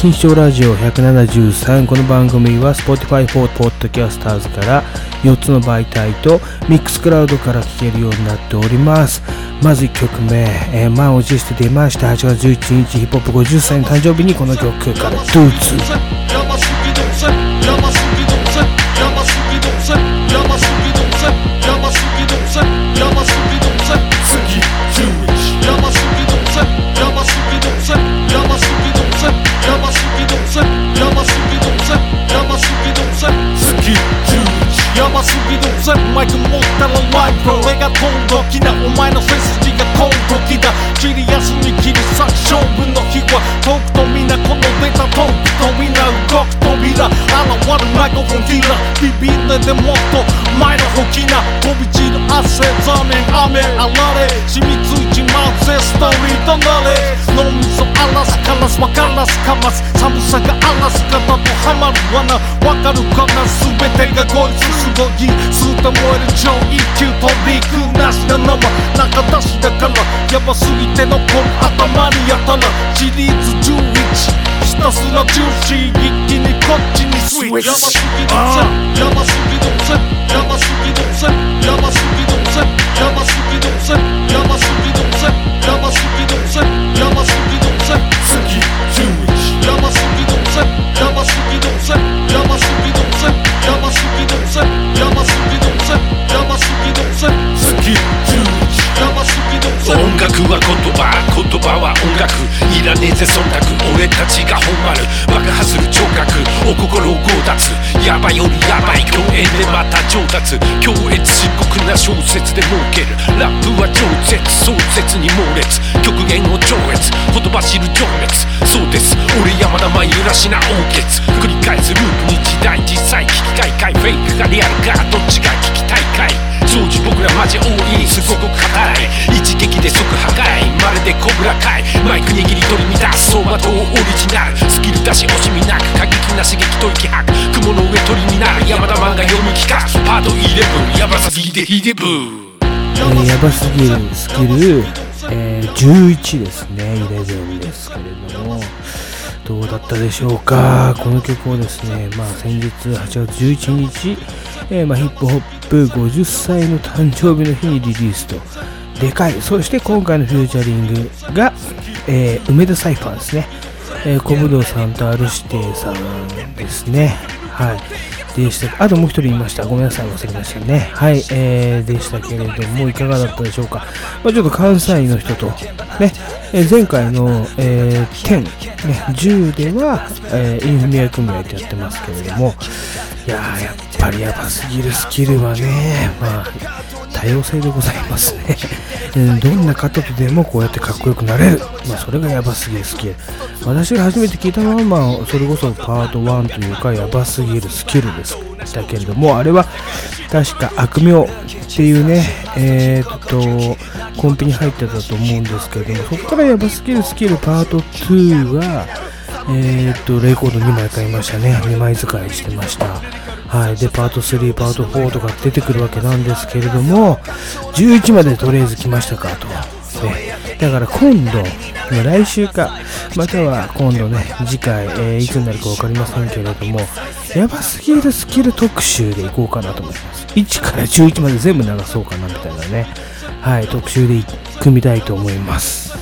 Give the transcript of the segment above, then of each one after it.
金賞ラジオ173この番組は Spotify for Podcasters から4つの媒体と Mixcloud から聴けるようになっております。まず1曲目、えー、満を持して出ました8月11日ヒップホップ50歳の誕生日にこの曲からドゥーツ11山すぎどせマイク持ったらライブ俺が飛んどきなお前の背筋が今時だ切りやすに切り裂く勝負の日は遠くとみなこの出たトークとみな動く扉現るマイクフォンディーラービビんででもっと前の吹きな飛び散る汗残念雨あられ染みついちまうぜストーリーとなれ脳みそ荒らすからすわからすかます寒さが荒らす方とハマる。罠わかる。かな全てがこいつすごいすうと燃える。超一級トリックなしな生中出しだからやばすぎて残る。頭にやたらシリーズ11 Nasıl atıyoruz şeyi yetkini kapçini switch Yama su gidomsa, yama su gidomsa, yama su gidomsa, yama su gidomsa, yama su gidomsa, yama su gidomsa, yama su gidomsa, yama su gidomsa, suki switch Yama su gidomsa, yama su gidomsa, yama su gidomsa, yama su gidomsa, yama su gidomsa, yama su gidomsa, suki 音楽は言葉言葉は音楽いらねえぜ忖度俺たちが本丸爆破する聴覚お心を強奪ヤバいよりヤバい共演でまた上達強烈深刻な小説で儲ける。ラップは超絶壮絶に猛烈極限を超越言葉知る情熱。そうです俺山田真由らしな王傑。繰り返すループに時代。実際聞き換えフェイクがリアルか。どっちが聞きたいかい。掃除僕らマジ多い。すごく硬い。一撃で即破壊。まるでコブラ界マイク握り取り乱す走馬灯オリジナル。スキル出し惜しみなく。過激な刺激と息吐く。雲の上鳥になる。山田漫画読み聞かパート11ヤバさぎでヒデブえー、やばすぎるスキル、えー、11ですね、11ですけれども、どうだったでしょうか、この曲をですね、まあ、先日8月11日、えー、まあ、ヒップホップ50歳の誕生日の日にリリースと、でかい、そして今回のフューチャリングが、えー、梅田サイファーですね、えー、小武道さんと R 指定さんですね、はい。でしたあともう1人いました。ごめんなさい、忘れましたね。はい、えー、でしたけれども、いかがだったでしょうか。まあ、ちょっと関西の人と、ね、え前回の、えー、10、ね、10では、えー、インフミア組合とやってますけれども、いや、やっぱりやばすぎるスキルはね、まあ、多様性でございますね。どんな方とでもこうやってかっこよくなれる。まあ、それがやばすぎるスキル。私が初めて聞いたのは、まあ、それこそパート1というか、やばすぎるスキルでしたけれども、あれは、確か悪名っていうね、えー、っと、コンピに入ってたと思うんですけれども、そこからやばすぎるスキルパート2は、えー、っと、レコード2枚買いましたね。2枚使いしてました。はい。で、パート3、パート4とか出てくるわけなんですけれども、11までとりあえず来ましたかと。ね、だから今度、まあ来週か、または今度ね、次回、えーいつになるか分かりませんけれども、やばすぎるスキル特集でいこうかなと思います。1から11まで全部流そうかなみたいなね、はい、特集で組みたいと思います。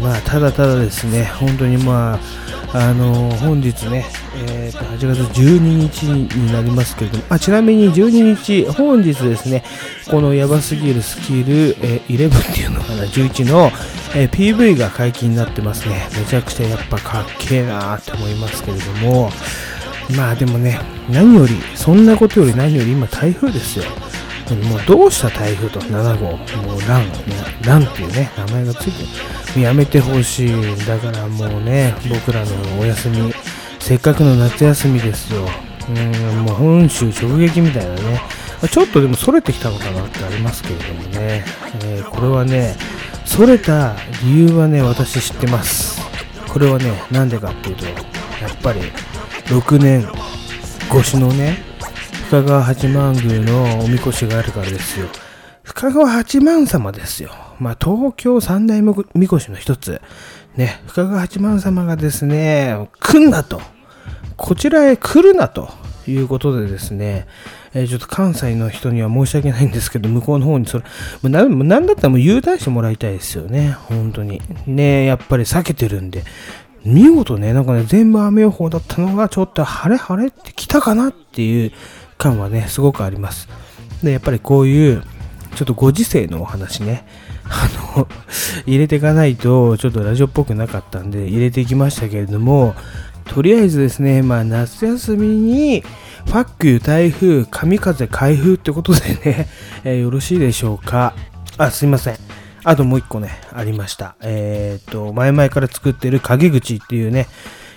まあ、ただただですね、本当にまあ、あの本日ね、えーと、8月12日になりますけれども、あ、ちなみに12日、本日ですね、このやばすぎるスキル、えー11っていうのかな、11の、えー PV が解禁になってますね。めちゃくちゃやっぱかっけえなーって思いますけれども、まあでもね、何より、そんなことより何より今台風ですよ。もうどうした台風と7号、もうラン、ランっていうね、名前がついてる。やめてほしい。だからもうね、僕らのお休み、せっかくの夏休みですよ。うん、もう本州直撃みたいなね。ちょっとでもそれてきたのかなってありますけれどもね。えーこれはね、それた理由はね、私知ってます。これはね、なんでかっていうと、やっぱり6年越しのね、深川八幡宮のおみこしがあるからですよ。深川八幡様ですよ。まあ、東京三大みこしの一つ。ね、深川八幡様がですね、来んなと、こちらへ来るなということでですね、えー、ちょっと関西の人には申し訳ないんですけど、向こうの方にそれ、もうななんだったらもう U ターンしてもらいたいですよね、本当に。ね、やっぱり避けてるんで、見事ね、なんかね、全部雨予報だったのが、ちょっと晴れ晴れって来たかなっていう感はね、すごくあります。で、やっぱりこういう、ちょっとご時世のお話ね、あの、入れていかないと、ちょっとラジオっぽくなかったんで、入れていきましたけれども、とりあえずですね、まあ、夏休みに、ファックユ台風、神風開封ってことでね、えー、よろしいでしょうか。あ、すいません。あともう一個ね、ありました。えっ、と、前々から作ってる陰口っていうね、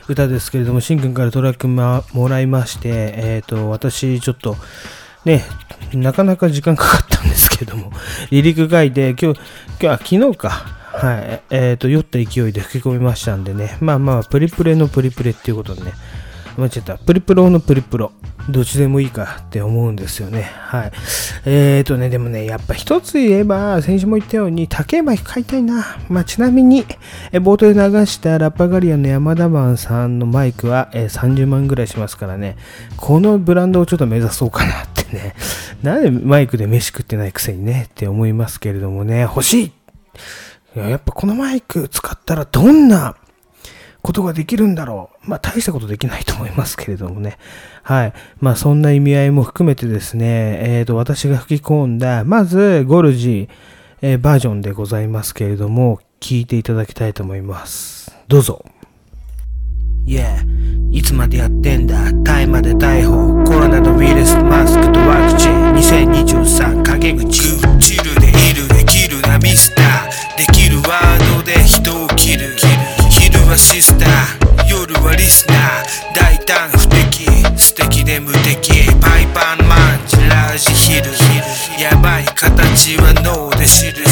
歌ですけれども、しんくんからトラック、ま、もらいまして、えっ、と、私ちょっと、ね、なかなか時間かかったんですけども、離陸外で、今日、今日は昨日か、はい、えっ、と、酔った勢いで吹き込みましたんでね、まあまあ、プリプレのプリプレっていうことでね、間違った。プリプロのプリプロ。どっちでもいいかって思うんですよね。はい。えーとね、でもね、やっぱ一つ言えば、先週も言ったように、竹馬買いたいな。まあ、ちなみに、え冒頭で流したラッパガリアの山田マンさんのマイクは、え30万ぐらいしますからね、このブランドをちょっと目指そうかなってね。なんでマイクで飯食ってないくせにね、って思いますけれどもね、欲しいいややっぱこのマイク使ったらどんなことができるんだろう。まあ、大したことできないと思いますけれどもね。はい。まあ、そんな意味合いも含めてですね、えっ、ー、と、私が吹き込んだ、まず、ゴルジー、えー、バージョンでございますけれども、聞いていただきたいと思います。どうぞ。Yeah いつまでやってんだ？タイまで逮捕コロナとウイルスマスクとワクチン2023陰口チルでいるできるなミスターできるワードで人をはシスター夜はリスナー大胆不敵素敵で無敵パイパンマンジラージヒルやばい形は脳で知る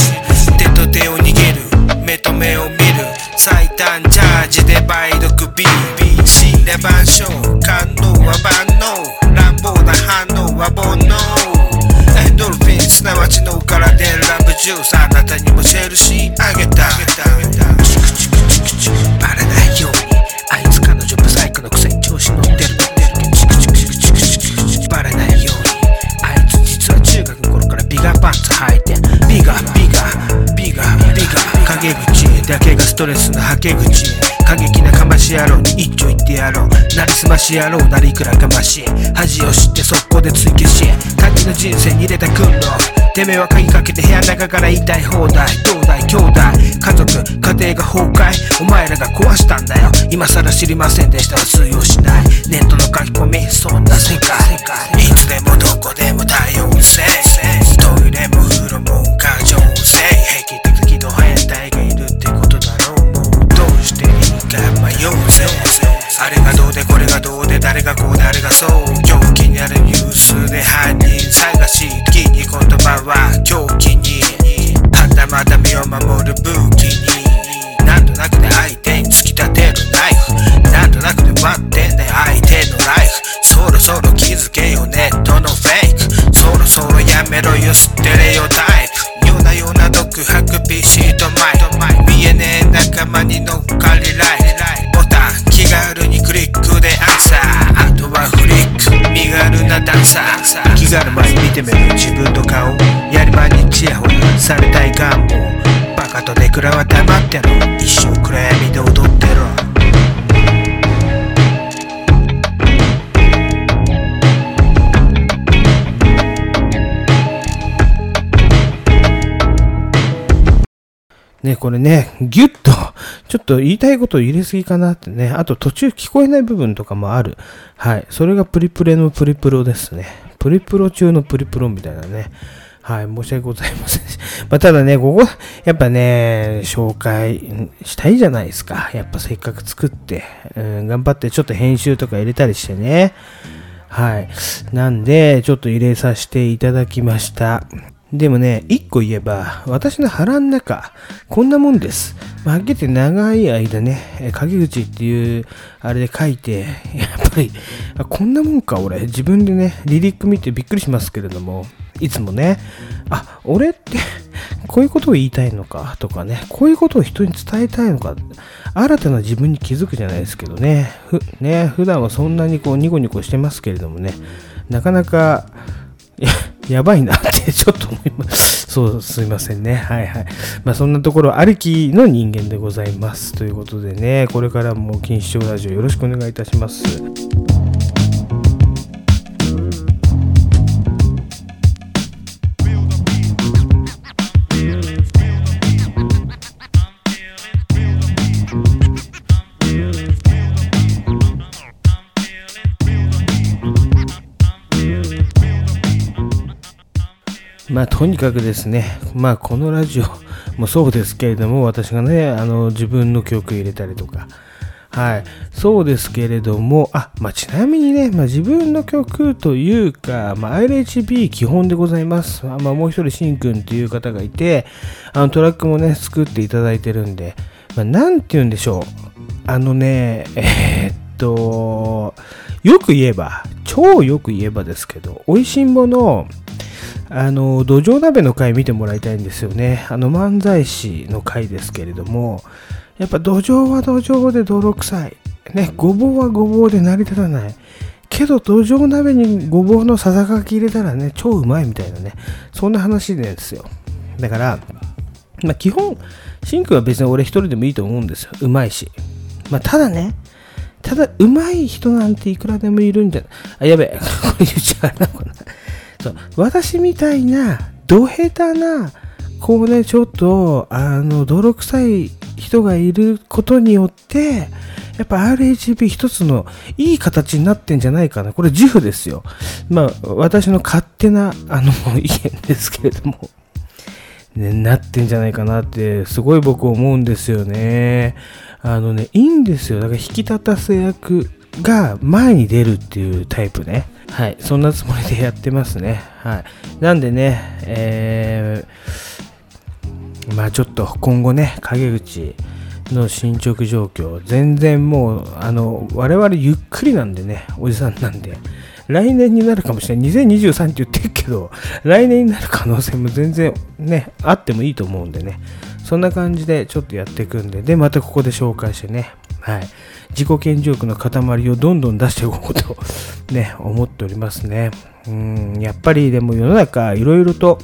手と手を握る目と目を見る最短チャージで梅毒 BB 死んで万象感動は万能乱暴な反応は煩悩エンドルフィンすなわち脳から出るラブジュースあなたにもチェルシーあげた。ストレスのはけ口過激なかまし野郎に一丁言ってやろうなりすまし野郎なりいくらかまし恥を知って速攻で追求し他人の人生に入れた訓路てめえは鍵かけて部屋の中から言いたい放題兄弟兄弟家族家庭が崩壊お前らが壊したんだよ今更知りませんでしたら通用しないネットの書き込みそんな世界いつでもどこでも対応せトイレも風呂もあれがどうでこれがどうで誰がこうであれがそう狂気になるニュースで犯人探し時に言葉は狂気にはたまた身を守る武器になんとなくで相手に突き立てるナイフ。なんとなくで待ってんだよ相手のライフそろそろ気づけよネットのフェイクそろそろやめろよステレオタイプ。ようなような独白 PC とマイ見えねえ仲間に乗っかりライボタン気軽にクリックでアンサー。あとはフリック。身軽なダンサー。気軽前見てみる自分の顔。やり場にチヤホヤされたい願望バカとネクラは黙ってろ一生暗闇で踊ってね、これね、ぎゅっと、ちょっと言いたいことを入れすぎかなってね、あと途中聞こえない部分とかもある。はい。それがプリプレのプリプロですね。プリプロ中のプリプロみたいなね。はい、申し訳ございません。まあ、ただね、ここ、やっぱね、紹介したいじゃないですか。やっぱせっかく作って、うん、頑張ってちょっと編集とか入れたりしてね。はい。なんで、ちょっと入れさせていただきました。でもね、一個言えば、私の腹の中、こんなもんです。まあ、はっきり言って長い間ね、陰口っていう、あれで書いて、やっぱり、こんなもんか、俺。自分でね、リリック見てびっくりしますけれども、いつもね、あ、俺って、こういうことを言いたいのかとかね、こういうことを人に伝えたいのか、新たな自分に気づくじゃないですけどね、ふね普段はそんなにこうニコニコしてますけれどもね、なかなか、やばいなってちょっと思います。そう、すいませんね。はいはい。まあそんなところ歩きの人間でございます。ということでね、これからも錦糸町ラジオよろしくお願いいたします。まあ、とにかくですね、まあ、このラジオもそうですけれども、私がね、あの、自分の曲入れたりとか、はい、そうですけれども、あ、まあ、ちなみにね、まあ、自分の曲というか、まあ、ILHB 基本でございます。まあ、もう一人、しんくんっていう方がいて、あの、トラックもね、作っていただいてるんで、まあ、なんて言うんでしょう。あのね、えー、っと、よく言えば、超よく言えばですけど、美味しんぼの、あの、土壌鍋の回見てもらいたいんですよね。あの、漫才師の回ですけれども、やっぱ土壌は土壌で泥臭い。ね、ごぼうはごぼうで成り立たない。けど土壌鍋にごぼうのささがき入れたらね、超うまいみたいなね、そんな話ですよ。だから、まあ基本、シンクは別に俺一人でもいいと思うんですよ。うまいし。まあただね、ただ、うまい人なんていくらでもいるんじゃない、あ、やべえ、これ言っちゃうな、これ。そう私みたいな、ど下手な、こうね、ちょっと、あの、泥臭い人がいることによって、やっぱ RHB 一つのいい形になってんじゃないかな。これ自負ですよ。まあ、私の勝手な、あの、意見ですけれども。ね、なってんじゃないかなって、すごい僕思うんですよね。あのね、いいんですよ。だから引き立たせ役が前に出るっていうタイプね。はい、そんなつもりでやってますね。はい。なんでね、えー、まあちょっと今後ね、陰口の進捗状況、全然もう、あの、我々ゆっくりなんでね、おじさんなんで、来年になるかもしれない。2023って言ってるけど、来年になる可能性も全然ね、あってもいいと思うんでね、そんな感じでちょっとやっていくんで、で、またここで紹介してね、はい。自己顕示欲の塊をどんどん出していこうと ね、思っておりますね。うん、やっぱりでも世の中いろいろと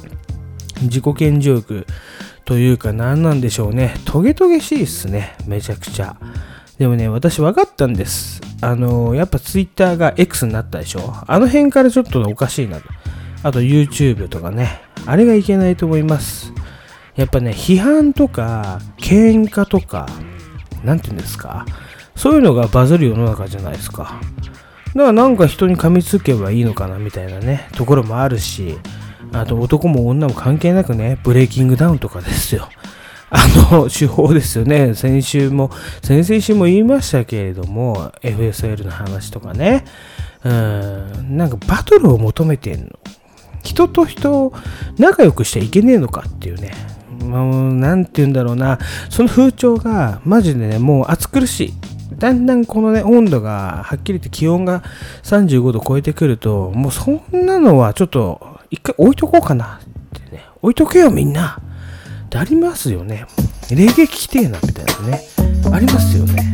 自己顕示欲というか何なんでしょうね。トゲトゲしいっすね。めちゃくちゃ。でもね、私分かったんです。あの、やっぱ Twitter が X になったでしょ。あの辺からちょっとおかしいなと。あと YouTube とかね。あれがいけないと思います。やっぱね、批判とか、喧嘩とか、なんて言うんですか？そういうのがバズる世の中じゃないですか。だからなんか人に噛みつけばいいのかなみたいなね、ところもあるし、あと男も女も関係なくね、ブレイキングダウンとかですよ。あの手法ですよね。先週も、先々週も言いましたけれども、FSL の話とかね。うん、なんかバトルを求めてんの。人と人を仲良くしちゃいけねえのかっていうね。もう、なんて言うんだろうな。その風潮が、マジでね、もう暑苦しい。だんだんこのね、温度が、はっきり言って気温が35度超えてくると、もうそんなのはちょっと、一回置いとこうかなってね、置いとけよみんなってありますよね。冷撃きてえなみたいなね、ありますよね。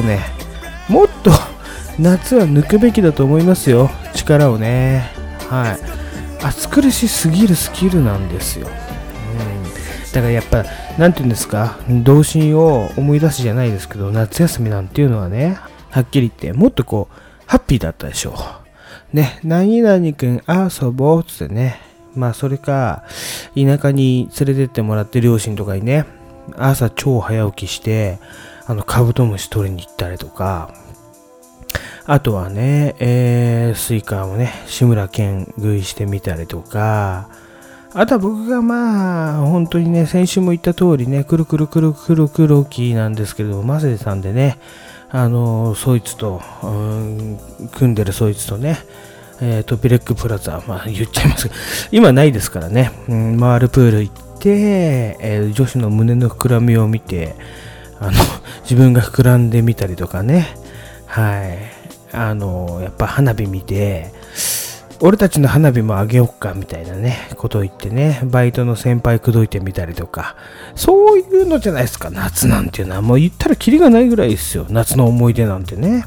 とね、もっと 夏は抜くべきだと思いますよ。力をね。はい。暑苦しすぎるスキルなんですよ。うん。だからやっぱ、なんて言うんですか、童心を思い出すじゃないですけど、夏休みなんていうのはね、はっきり言って、もっとこう、ハッピーだったでしょう。ね、何々くん遊ぼうつってね。まあ、それか、田舎に連れてってもらって両親とかにね、朝超早起きして、あの、カブトムシ取りに行ったりとか、あとはね、えー、スイカをね、志村けん食いしてみたりとか、あとは僕がまあ、本当にね、先週も言った通りね、くるくるくるくるくるきなんですけれども、マセさんでね、あの、そいつと、うん、組んでるそいつとね、えー、トピレックプラザ、まあ言っちゃいますけど、今ないですからね、うん、回るプール行って、えー、女子の胸の膨らみを見て、あの、自分が膨らんでみたりとかね、はい、あの、やっぱ花火見て、俺たちの花火もあげよっかみたいなね、ことを言ってね、バイトの先輩口説いてみたりとか、そういうのじゃないですか、夏なんていうのは。もう言ったらキリがないぐらいですよ、夏の思い出なんてね。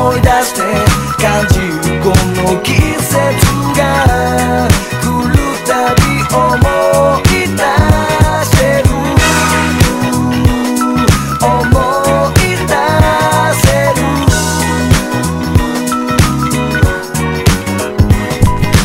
思い出して感じるこの季節が来るたび思い出せる。思い出せる。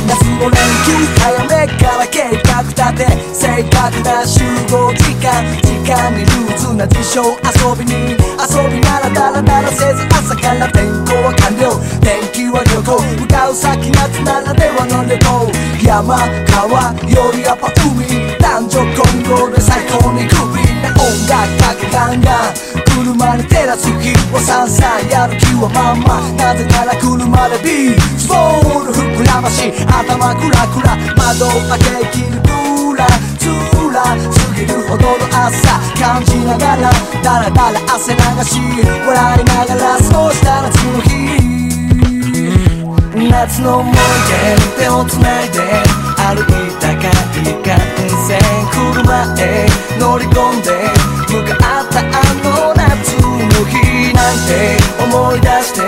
夏の連休早めから計画立て。正確な集合時間。ルーツな事象遊びに遊びならダラダラせず朝から天候は完了天気は旅行向かう先夏ならではの旅行山川よりやっぱ海男女混合で最高にクビな音楽かけガンガン車に照らす日はさんさんやる気はまんまなぜなら車でビースボール膨らまし頭クラクラ窓開け切る過ぎるほどの朝感じながらだらだら汗流し笑いながら過ごした夏の日夏の思い。出手をつないで歩いたかい幹線車へ乗り込んで向かったあの夏の日なんて思い出して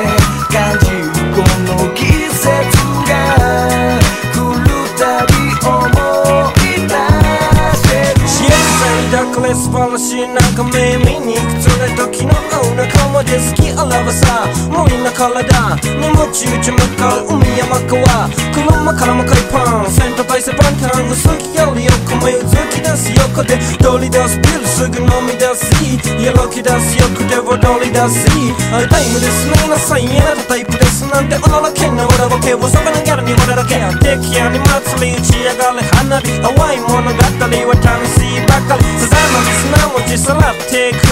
感じるこの季節れ素晴らしいなんか耳に辛い時のお腹まで好きあらばさ無理な体にむち打ち向かう海山川車からも海パンセント大セパンタン薄気より横目を突き出す横で取り出すピルすぐ飲み出すやろき出す横で踊り出すあれタイムですねなさいやなタイプですなんておのろけな俺ボケをそこのギャルに俺だけ敵やに祭り打ち上がる花火淡い物語は楽しいばかりさざの砂文字さらっていく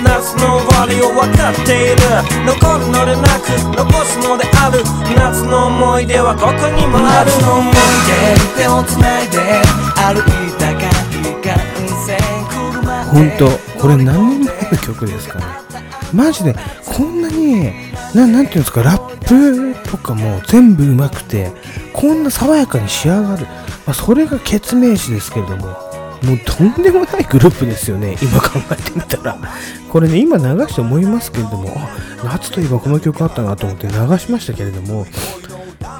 夏の終わりを分かっている残るのでなく残すのである夏の思い出はここにもあるの思い出手をつないで歩いたかい幹線車本当これ何年前の曲ですかね？マジでこんなにななんていうんですかラップとかも全部うまくてこんな爽やかに仕上がる、まあ、それが決命詞ですけれどももうとんでもないグループですよね、今考えてみたら。これね、今流して思いますけれども、あ、夏といえばこの曲あったなと思って流しましたけれども、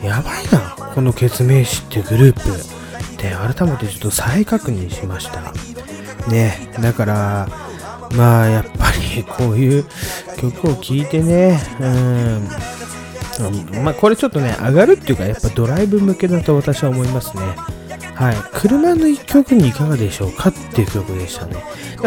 やばいな、この決命詞ってグループ。で、改めてちょっと再確認しました。ね、だから、まあ、やっぱりこういう曲を聴いてね、うん、まあ、これちょっとね、上がるっていうか、やっぱドライブ向けだと私は思いますね。はい、車の1曲にいかがでしょうかっていう曲でしたね。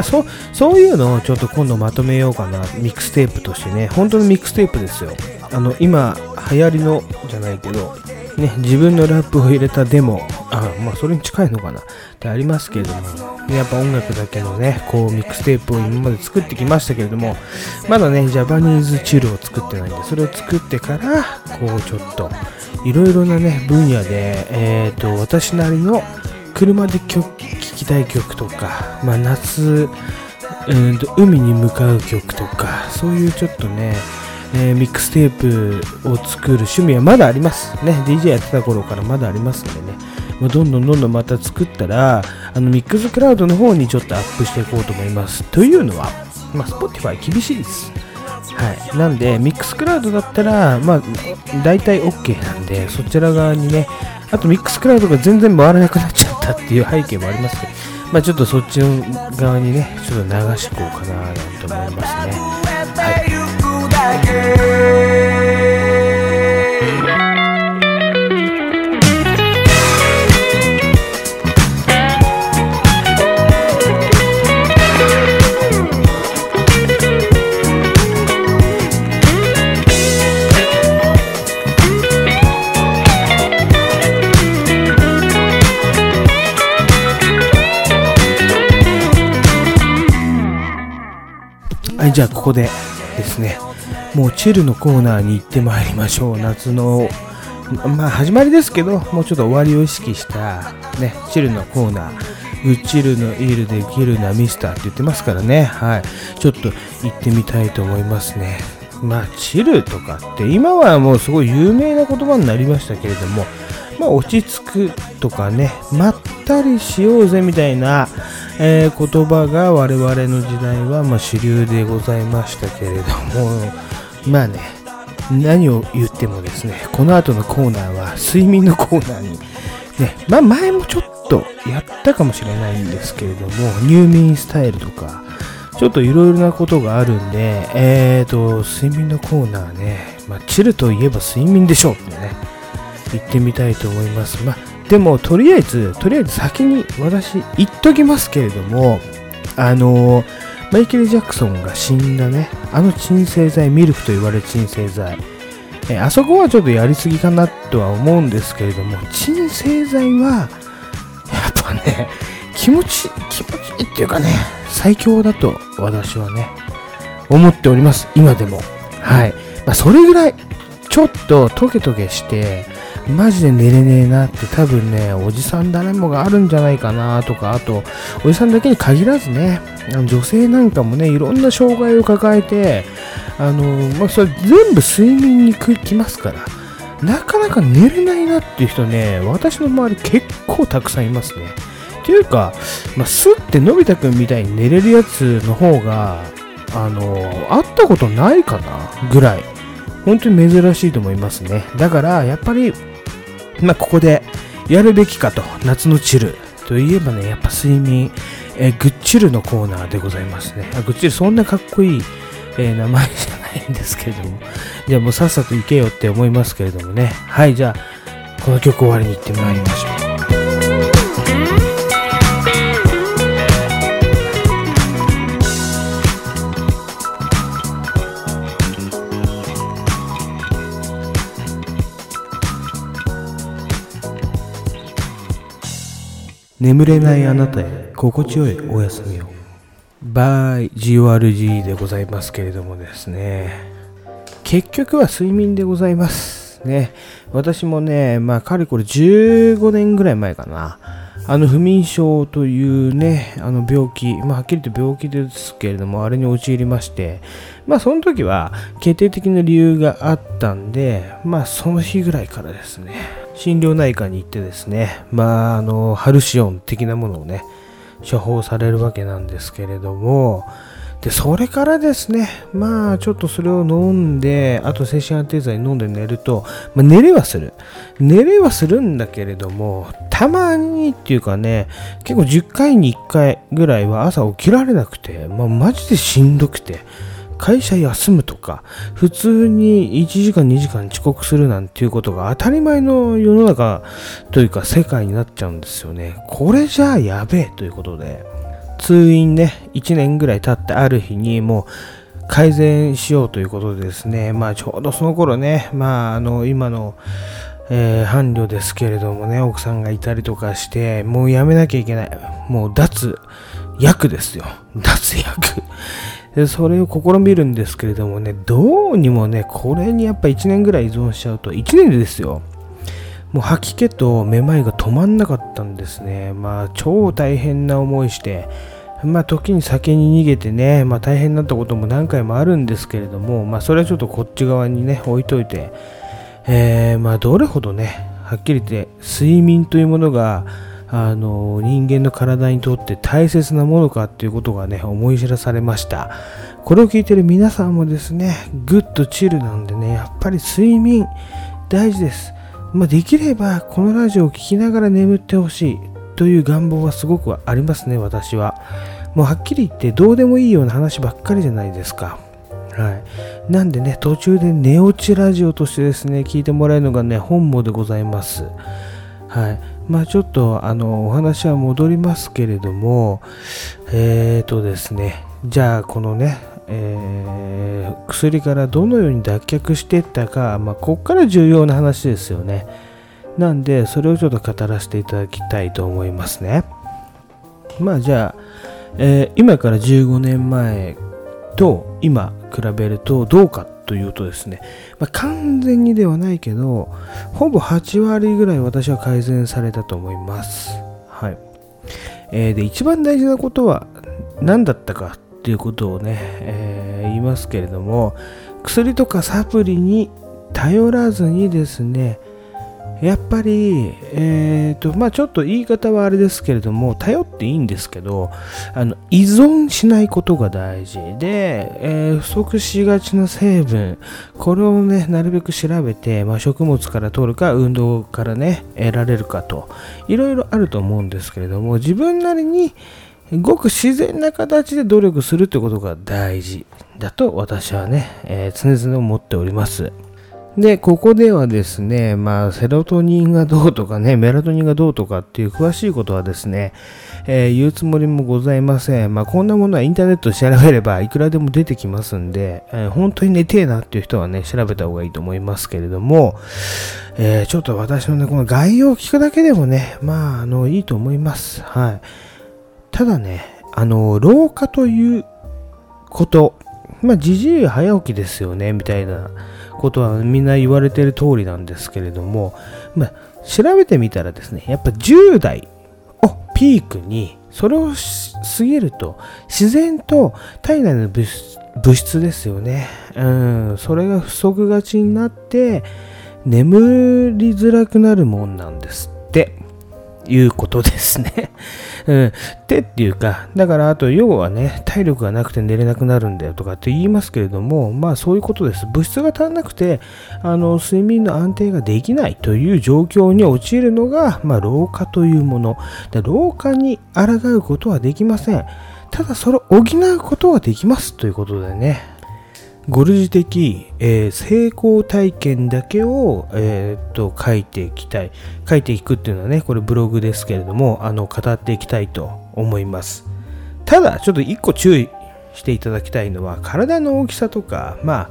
そそういうのをちょっと今度まとめようかな、ミックステープとしてね、本当のミックステープですよ。あの、今、流行りのじゃないけど、ね、自分のラップを入れたデモ、あ、まあそれに近いのかな。ってありますけれども、やっぱ音楽だけのね、こうミックステープを今まで作ってきましたけれども、まだね、 Japanese chill を作ってないんで、それを作ってから、こうちょっと、いろいろなね、分野で、えっ、ー、と、私なりの車で聴きたい曲とか、まあ、夏、うんと海に向かう曲とか、そういうちょっとね、えー、ミックステープを作る趣味はまだあります。ね、DJ やってた頃からまだありますんでね、まあ、どんどんどんどんまた作ったら、あのミックスクラウドの方にちょっとアップしていこうと思います。というのは、まあ、Spotify 厳しいです。はい。なんで、ミックスクラウドだったら、まあ、大体 OK なんで、そちら側にね、あとミックスクラウドが全然回らなくなっちゃったっていう背景もありますけど、まあ、ちょっとそっちの側にね、ちょっと流していこうかななんて思いますね。はい。じゃあここでですね、もうチルのコーナーに行ってまいりましょう。夏の、まあ始まりですけど、もうちょっと終わりを意識したね、チルのコーナー。グッチルのイールでキルなミスターって言ってますからね。はい。ちょっと行ってみたいと思いますね。まあ、チルとかって今はもうすごい有名な言葉になりましたけれども、まあ、落ち着くとかね、まったりしようぜみたいな、えー、言葉が我々の時代はま主流でございましたけれども、まあね、何を言ってもですね、この後のコーナーは睡眠のコーナーに、ね、まあ前もちょっとやったかもしれないんですけれども、入眠スタイルとか、ちょっといろいろなことがあるんで、えーと、睡眠のコーナーね、まあ、チルといえば睡眠でしょうってね、言ってみたいと思います。まあでも、とりあえず、とりあえず先に私言っときますけれども、あのマイケル・ジャクソンが死んだね、あの鎮静剤、ミルクと言われる鎮静剤、えあそこはちょっとやりすぎかなとは思うんですけれども、鎮静剤は、やっぱね、気持ち、気持ちいいっていうかね、最強だと私はね、思っております、今でも。はい。まあ、それぐらい、ちょっとトゲトゲして、マジで寝れねえなって多分ね、おじさん誰もがあるんじゃないかなとか、あと、おじさんだけに限らずね、女性なんかもね、いろんな障害を抱えて、あの、まあ、それ全部睡眠に来ますから、なかなか寝れないなっていう人ね、私の周り結構たくさんいますね。っていうか、まあ、スッてのび太くんみたいに寝れるやつの方が、あの、会ったことないかなぐらい。本当に珍しいと思いますね。だから、やっぱり、まあ、ここでやるべきかと、夏のチルといえばね、やっぱ睡眠、えー、グッチルのコーナーでございますね。あグッチル、そんなかっこいい、えー、名前じゃないんですけれども、じゃあもうさっさと行けよって思いますけれどもね。はい、じゃあ、この曲終わりに行ってまいりましょう。眠れないあなたへ心地よいお休みを。バイ GORG でございますけれどもですね。結局は睡眠でございます。ね。私もね、まあ、かれこれ15年ぐらい前かな。あの不眠症というね、あの病気、まあ、はっきりと病気ですけれども、あれに陥りまして、まあ、その時は決定的な理由があったんで、まあ、その日ぐらいからですね、心療内科に行ってですね、まあ、あの、ハルシオン的なものをね、処方されるわけなんですけれども、で、それからですね、まあ、ちょっとそれを飲んで、あと精神安定剤飲んで寝ると、まあ、寝れはする。寝れはするんだけれども、たまにっていうかね、結構10回に1回ぐらいは朝起きられなくて、まあ、マジでしんどくて、会社休むとか、普通に1時間2時間遅刻するなんていうことが当たり前の世の中というか世界になっちゃうんですよね。これじゃあやべえということで、通院ね、1年ぐらい経ってある日にもう改善しようということでですね、まあちょうどその頃ね、まああの今の、えー、伴侶ですけれどもね、奥さんがいたりとかして、もうやめなきゃいけない。もう脱薬ですよ。脱薬。でそれを試みるんですけれどもね、どうにもね、これにやっぱ1年ぐらい依存しちゃうと、1年でですよ。もう吐き気とめまいが止まんなかったんですね。まあ、超大変な思いして、まあ、時に酒に逃げてね、まあ、大変になったことも何回もあるんですけれども、まあ、それはちょっとこっち側にね、置いといて、えー、まあ、どれほどね、はっきり言って睡眠というものが、あの人間の体にとって大切なものかっていうことがね思い知らされましたこれを聞いてる皆さんもですねグッドチルなんでねやっぱり睡眠大事ですまあ、できればこのラジオを聴きながら眠ってほしいという願望はすごくありますね私はもうはっきり言ってどうでもいいような話ばっかりじゃないですかはい。なんでね、途中で寝落ちラジオとしてですね、聞いてもらえるのがね、本望でございます。はい。まあちょっと、あの、お話は戻りますけれども、えーとですね、じゃあこのね、えー、薬からどのように脱却していったか、まあ、ここから重要な話ですよね。なんで、それをちょっと語らせていただきたいと思いますね。まあじゃあ、えー、今から15年前と今比べるとどうかというとですね、まあ、完全にではないけど、ほぼ8割ぐらい私は改善されたと思います。はい。えー、で、一番大事なことは何だったかっていうことをね、えー、言いますけれども、薬とかサプリに頼らずにですね、やっぱり、えーとまあ、ちょっと言い方はあれですけれども、頼っていいんですけど、あの依存しないことが大事で、えー、不足しがちな成分、これをね、なるべく調べて、まあ、食物から取るか、運動からね、得られるかと、いろいろあると思うんですけれども、自分なりに、ごく自然な形で努力するということが大事だと私はね、えー、常々思っております。で、ここではですね、まあ、セロトニンがどうとかね、メラトニンがどうとかっていう詳しいことはですね、えー、言うつもりもございません。まあ、こんなものはインターネットで調べればいくらでも出てきますんで、えー、本当に寝てえなっていう人はね、調べた方がいいと思いますけれども、えー、ちょっと私のね、この概要を聞くだけでもね、まあ、あの、いいと思います。はい。ただね、あの、老化ということ、まあ、じじい早起きですよね、みたいなことはみんな言われてる通りなんですけれども、まあ、調べてみたらですね、やっぱ10代をピークに、それを過ぎると、自然と体内の物質ですよね。うん、それが不足がちになって、眠りづらくなるもんなんですって。いうことですね。うん。でっていうか、だからあと要はね、体力がなくて寝れなくなるんだよとかって言いますけれども、まあそういうことです。物質が足らなくて、あの、睡眠の安定ができないという状況に陥るのが、まあ老化というもの。で老化に抗うことはできません。ただそれを補うことはできますということでね。ゴルジ的、えー、成功体験だけを、えー、っと書いていきたい。書いていくっていうのはねこれブログですけれどもあの語っていきたいと思います。ただちょっと一個注意していただきたいのは体の大きさとかま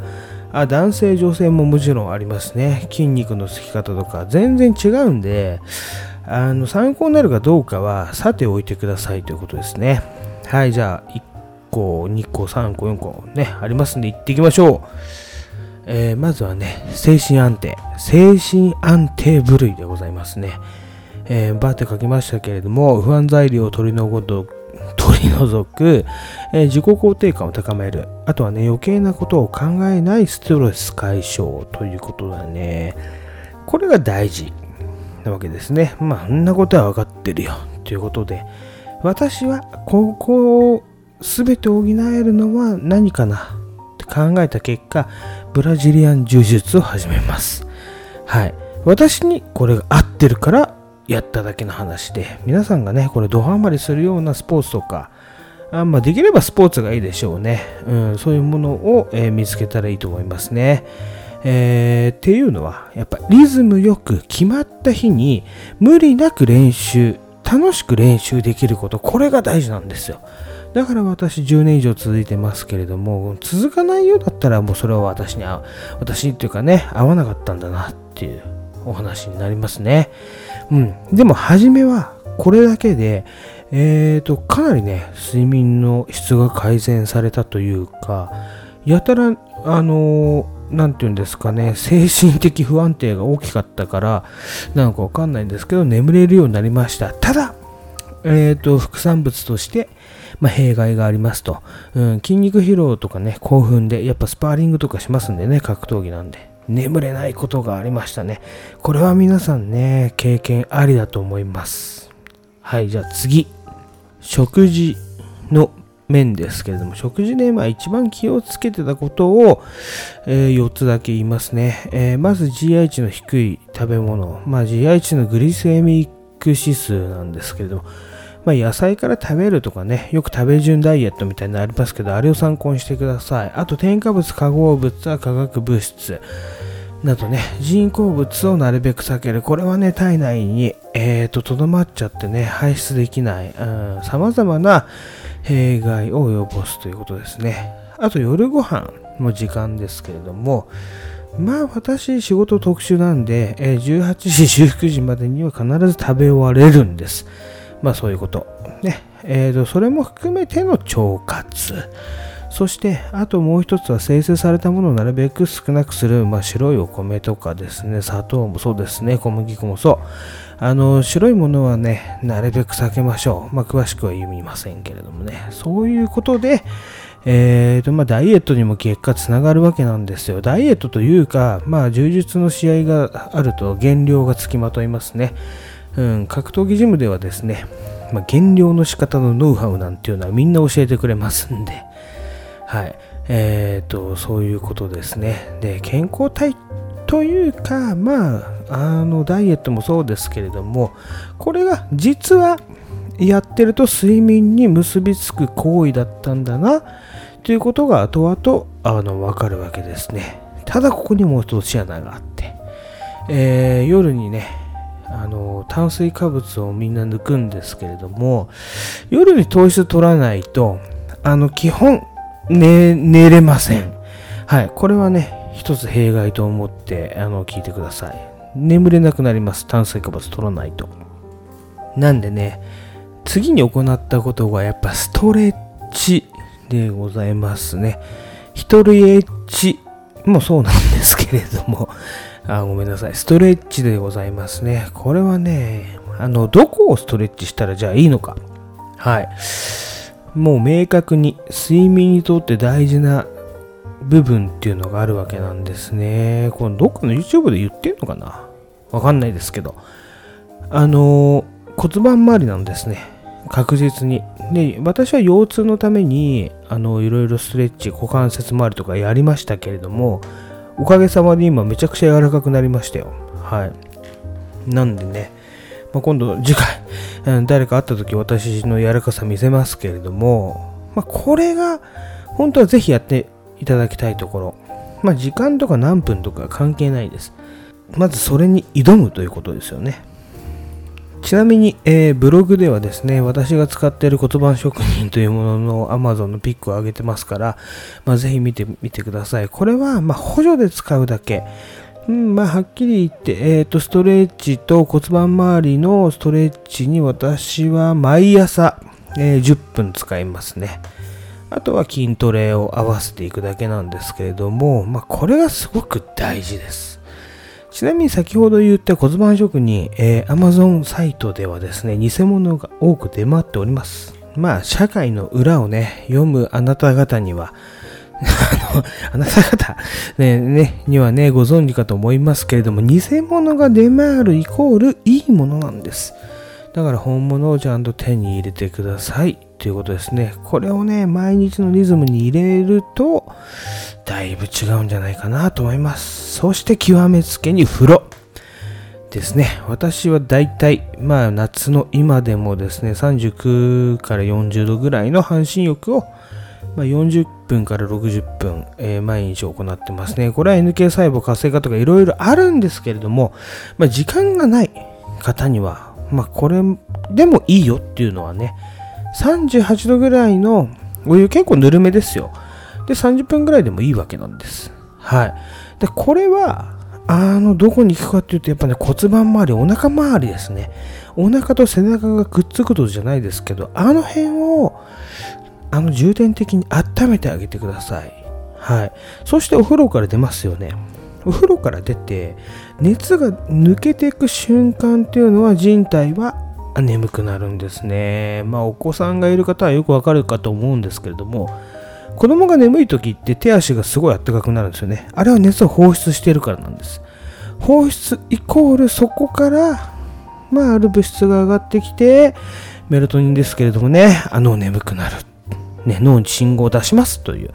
あ男性女性ももちろんありますね。筋肉のつき方とか全然違うんであの参考になるかどうかはさておいてくださいということですね。はいじゃあ個、2個、3個、4個ね、ありますんで行っていきましょう。えー、まずはね、精神安定。精神安定部類でございますね。えー、バーって書きましたけれども、不安材料を取り除く、取り除く、えー、自己肯定感を高める。あとはね、余計なことを考えないストレス解消ということだね。これが大事なわけですね。まあ、そんなことは分かってるよ。ということで、私はここ全て補えるのは何かなって考えた結果、ブラジリアン柔術を始めます。はい。私にこれが合ってるからやっただけの話で、皆さんがね、これドハマりするようなスポーツとか、あまあ、できればスポーツがいいでしょうね。うん、そういうものを、えー、見つけたらいいと思いますね。えー、っていうのは、やっぱリズムよく決まった日に無理なく練習、楽しく練習できること、これが大事なんですよ。だから私10年以上続いてますけれども、続かないようだったらもうそれは私に合う、私っていうかね、合わなかったんだなっていうお話になりますね。うん。でも、初めは、これだけで、えーと、かなりね、睡眠の質が改善されたというか、やたら、あのー、なんていうんですかね、精神的不安定が大きかったから、なんかわかんないんですけど、眠れるようになりました。ただ、えーと、副産物として、まあ、弊害がありますと、うん、筋肉疲労とかね、興奮で、やっぱスパーリングとかしますんでね、格闘技なんで。眠れないことがありましたね。これは皆さんね、経験ありだと思います。はい、じゃあ次。食事の面ですけれども、食事でまあ一番気をつけてたことを、えー、4つだけ言いますね。えー、まず GI 値の低い食べ物。まあ GI 値のグリセミック指数なんですけれども、まあ、野菜から食べるとかね、よく食べ順ダイエットみたいなのありますけど、あれを参考にしてください。あと、添加物、化合物は化学物質。などね、人工物をなるべく避ける。これはね、体内に、えーと、とどまっちゃってね、排出できない、さまざまな弊害を及ぼすということですね。あと、夜ご飯の時間ですけれども、まあ私仕事特殊なんで、え、18時、19時までには必ず食べ終われるんです。まあそういうこと。ね。えーと、それも含めての腸活。そして、あともう一つは生成されたものをなるべく少なくする、まあ、白いお米とかですね、砂糖もそうですね、小麦粉もそう。あの、白いものはね、なるべく避けましょう。まあ、詳しくは言いませんけれどもね。そういうことで、えーとまあ、ダイエットにも結果つながるわけなんですよ。ダイエットというか、まあ、柔術の試合があると減量がつきまといますね。うん、格闘技ジムではですね、まあ、減量の仕方のノウハウなんていうのはみんな教えてくれますんで、はい。えーと、そういうことですね。で、健康体というか、まあ、あの、ダイエットもそうですけれども、これが実はやってると睡眠に結びつく行為だったんだな、ということが後々、あの、わかるわけですね。ただ、ここにもう一つ穴があって、えー、夜にね、あの炭水化物をみんな抜くんですけれども夜に糖質取らないとあの基本寝寝れません。はい。これはね一つ弊害と思ってあの聞いてください。眠れなくなります。炭水化物取らないと。なんでね次に行ったことがやっぱストレッチでございますね一人エッチもそうなんですけれども あ、ごめんなさい。ストレッチでございますね。これはね、あの、どこをストレッチしたらじゃあいいのか。はい。もう明確に睡眠にとって大事な部分っていうのがあるわけなんですね。これどっかの YouTube で言ってんのかな？わかんないですけど。あの骨盤周りなんですね。確実に。で、私は腰痛のために、あの、いろいろストレッチ、股関節周りとかやりましたけれども、おかげさまで今めちゃくちゃ柔らかくなりましたよ。はい。なんでね、まあ、今度次回、誰か会った時私の柔らかさ見せますけれども、まあ、これが本当はぜひやっていただきたいところ。まあ、時間とか何分とか関係ないです。まずそれに挑むということですよね。ちなみに、えー、ブログではですね、私が使っている骨盤職人というものの Amazon のピックを上げてますから、まあ、ぜひ見てみてください。これは、まあ、補助で使うだけ。うん、まあ、はっきり言って、えっ、ー、と、ストレッチと骨盤周りのストレッチに私は毎朝、えー、10分使いますね。あとは筋トレを合わせていくだけなんですけれども、まあ、これがすごく大事です。ちなみに先ほど言った骨盤職人、えー、Amazon サイトではですね、偽物が多く出回っております。まあ、社会の裏をね、読むあなた方には、あの、あなた方、ね、ね、にはね、ご存知かと思いますけれども、偽物が出回るイコールいいものなんです。だから本物をちゃんと手に入れてください。ということですね。これをね、毎日のリズムに入れると、だいぶ違うんじゃないかなと思います。そして極めつけに風呂ですね。私はだいたい、まあ夏の今でもですね、39から40度ぐらいの半身浴を、まあ、40分から60分、えー、毎日行ってますね。これは NK 細胞活性化とかいろいろあるんですけれども、まあ、時間がない方には、まあ、これでもいいよっていうのはね、38度ぐらいのお湯結構ぬるめですよ。で、30分ぐらいでもいいわけなんです。はい。で、これは、あの、どこに効くかっていうと、やっぱね、骨盤周り、お腹周りですね。お腹と背中がくっつくとじゃないですけど、あの辺を、あの、重点的に温めてあげてください。はい。そしてお風呂から出ますよね。お風呂から出て、熱が抜けていく瞬間っていうのは人体は眠くなるんですね。まあ、お子さんがいる方はよくわかるかと思うんですけれども、子供が眠い時って手足がすごい暖かくなるんですよね。あれは熱を放出してるからなんです。放出イコールそこから、まあ、ある物質が上がってきて、メラトニンですけれどもね、あの眠くなる。ね、脳に信号を出しますという。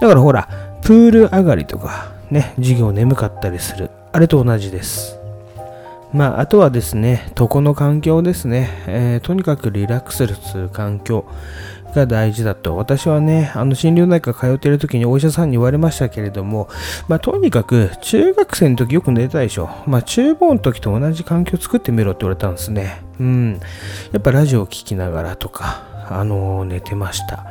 だからほら、プール上がりとか、ね、授業眠かったりする。あれと同じです。まあ、あとはですね、床の環境ですね。えー、とにかくリラックスする環境。が大事だと。私はね、あの心療内科通っている時にお医者さんに言われましたけれども、まあとにかく中学生の時よく寝たでしょ。まあ中房の時と同じ環境を作ってみろって言われたんですね。うん。やっぱラジオを聴きながらとか、あのー、寝てました。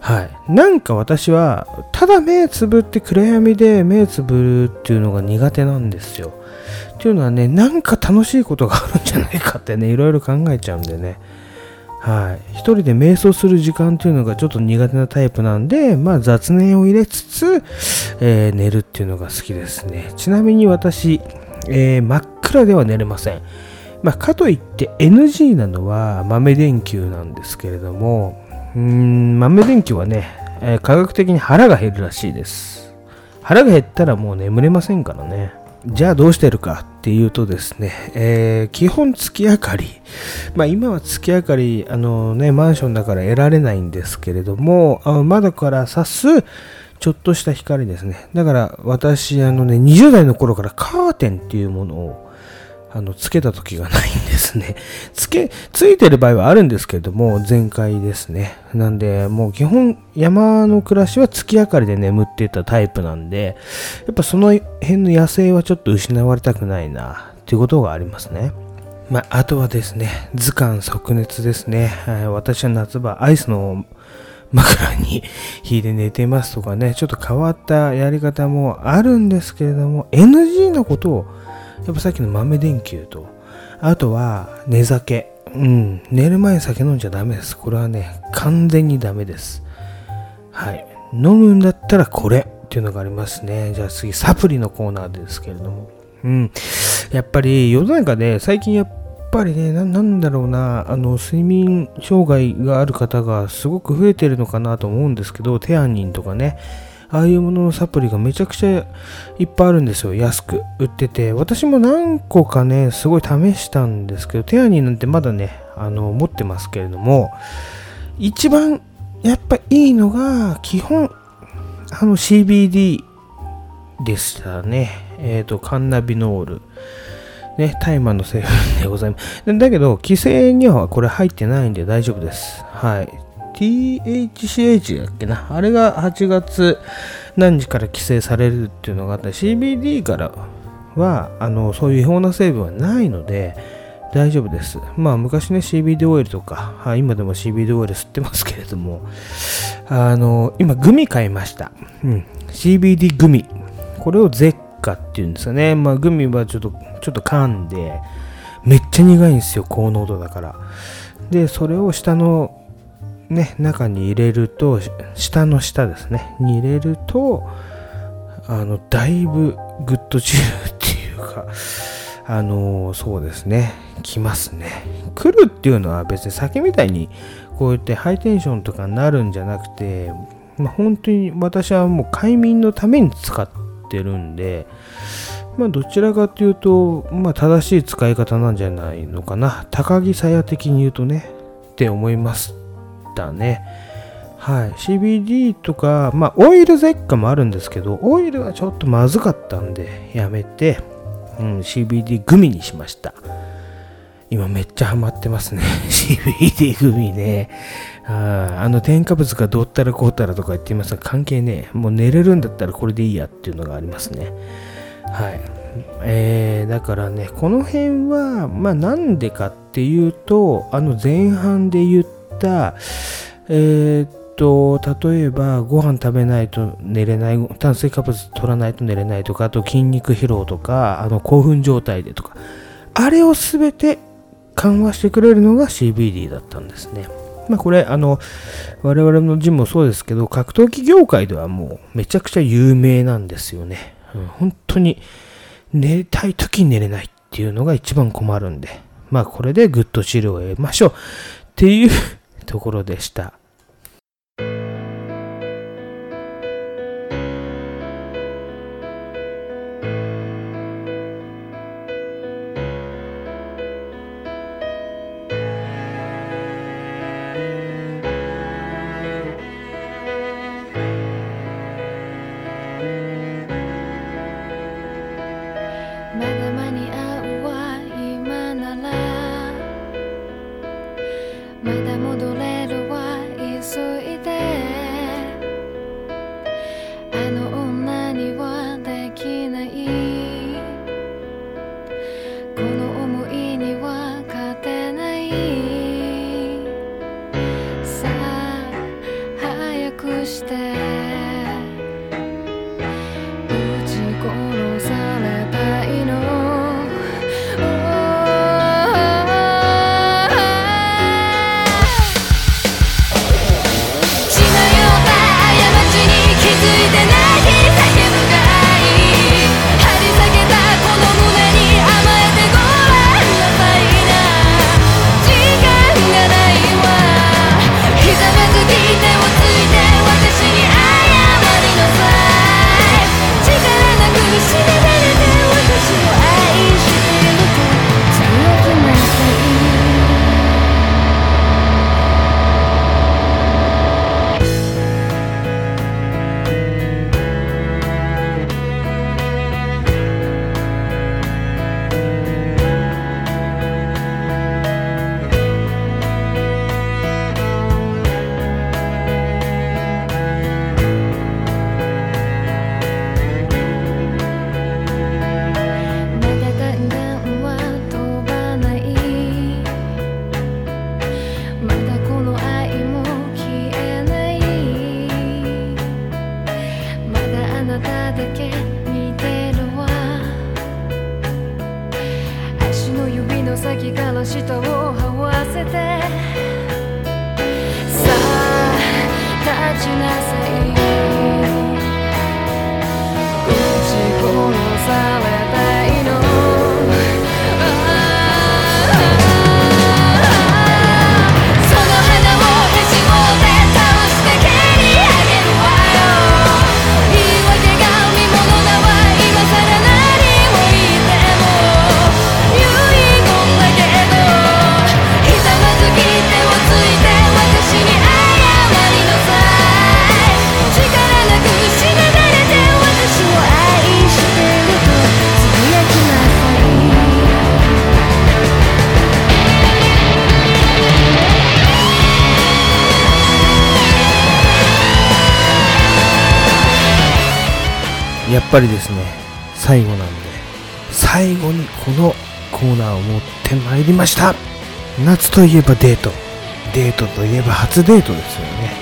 はい。なんか私は、ただ目つぶって暗闇で目つぶるっていうのが苦手なんですよ。っていうのはね、なんか楽しいことがあるんじゃないかってね、いろいろ考えちゃうんでね。はい、一人で瞑想する時間というのがちょっと苦手なタイプなんで、まあ、雑念を入れつつ、えー、寝るっていうのが好きですね。ちなみに私、えー、真っ暗では寝れません。まあ、かといって NG なのは豆電球なんですけれども、うん豆電球はね、えー、科学的に腹が減るらしいです。腹が減ったらもう眠れませんからね。じゃあどうしてるかっていうとですね、えー、基本月明かり。まあ今は月明かり、あのね、マンションだから得られないんですけれども、窓から差すちょっとした光ですね。だから私、あのね、20代の頃からカーテンっていうものをあの、つけた時がないんですね。つけ、ついてる場合はあるんですけれども、全開ですね。なんで、もう基本、山の暮らしは月明かりで眠っていたタイプなんで、やっぱその辺の野生はちょっと失われたくないな、っていうことがありますね。まあ、あとはですね、図鑑即熱ですね。私は夏場、アイスの枕に 引いて寝てますとかね、ちょっと変わったやり方もあるんですけれども、NG なことをやっぱさっきの豆電球と、あとは寝酒。うん、寝る前に酒飲んじゃダメです。これはね、完全にダメです。はい。飲むんだったらこれっていうのがありますね。じゃあ次、サプリのコーナーですけれども。うん。やっぱり世の中で最近やっぱりねな、んだろうな、あの、睡眠障害がある方がすごく増えてるのかなと思うんですけど、テアニンとかね、ああいうもののサプリがめちゃくちゃいっぱいあるんですよ。安く売ってて。私も何個かね、すごい試したんですけど、テアニーなんてまだね、あの、持ってますけれども、一番やっぱいいのが、基本、あの CBD でしたね。えっ、ー、と、カンナビノール。ね、大麻の成分でございます。だけど、規制にはこれ入ってないんで大丈夫です。はい。THCH だっけな。あれが8月何時から規制されるっていうのがあった CBD からは、あの、そういう違法な成分はないので、大丈夫です。まあ昔ね CBD オイルとか、は今でも CBD オイル吸ってますけれども、あの、今グミ買いました。うん。CBD グミ。これをゼッカっていうんですよね。まあグミはちょっと、ちょっと噛んで、めっちゃ苦いんですよ、高濃度だから。で、それを下のね、中に入れると、下の下ですね、に入れると、あの、だいぶグッとチルっていうか、あのそうですね、来ますね。来るっていうのは別に酒みたいに、こうやってハイテンションとかになるんじゃなくて、まあ、本当に私はもう快眠のために使ってるんで、まあ、どちらかというと、まあ、正しい使い方なんじゃないのかな。高木鞘的に言うとね、って思いますたね。はい。CBD とか、まあ、オイル絶果もあるんですけど、オイルはちょっとまずかったんで、やめて、うん、CBD グミにしました。今めっちゃハマってますね。CBD グミね。ああの添加物がどったらこうたらとか言っていますが関係ねえ。もう寝れるんだったらこれでいいやっていうのがありますね。はい。えー、だからね、この辺は、まあなんでかっていうと、あの前半で言った、たえー、っと、例えば、ご飯食べないと寝れない、炭水化物取らないと寝れないとか、あと筋肉疲労とか、あの興奮状態でとか、あれをすべて緩和してくれるのが CBD だったんですね。まあこれ、あの、我々のジムもそうですけど、格闘技業界ではもうめちゃくちゃ有名なんですよね。うん、本当に寝たい時に寝れないっていうのが一番困るんで、まあこれで good chill を得ましょうっていうところでした。やっぱりですね、最後なんで、最後にこのコーナーを持ってまいりました。夏といえばデート。デートといえば初デートですよね。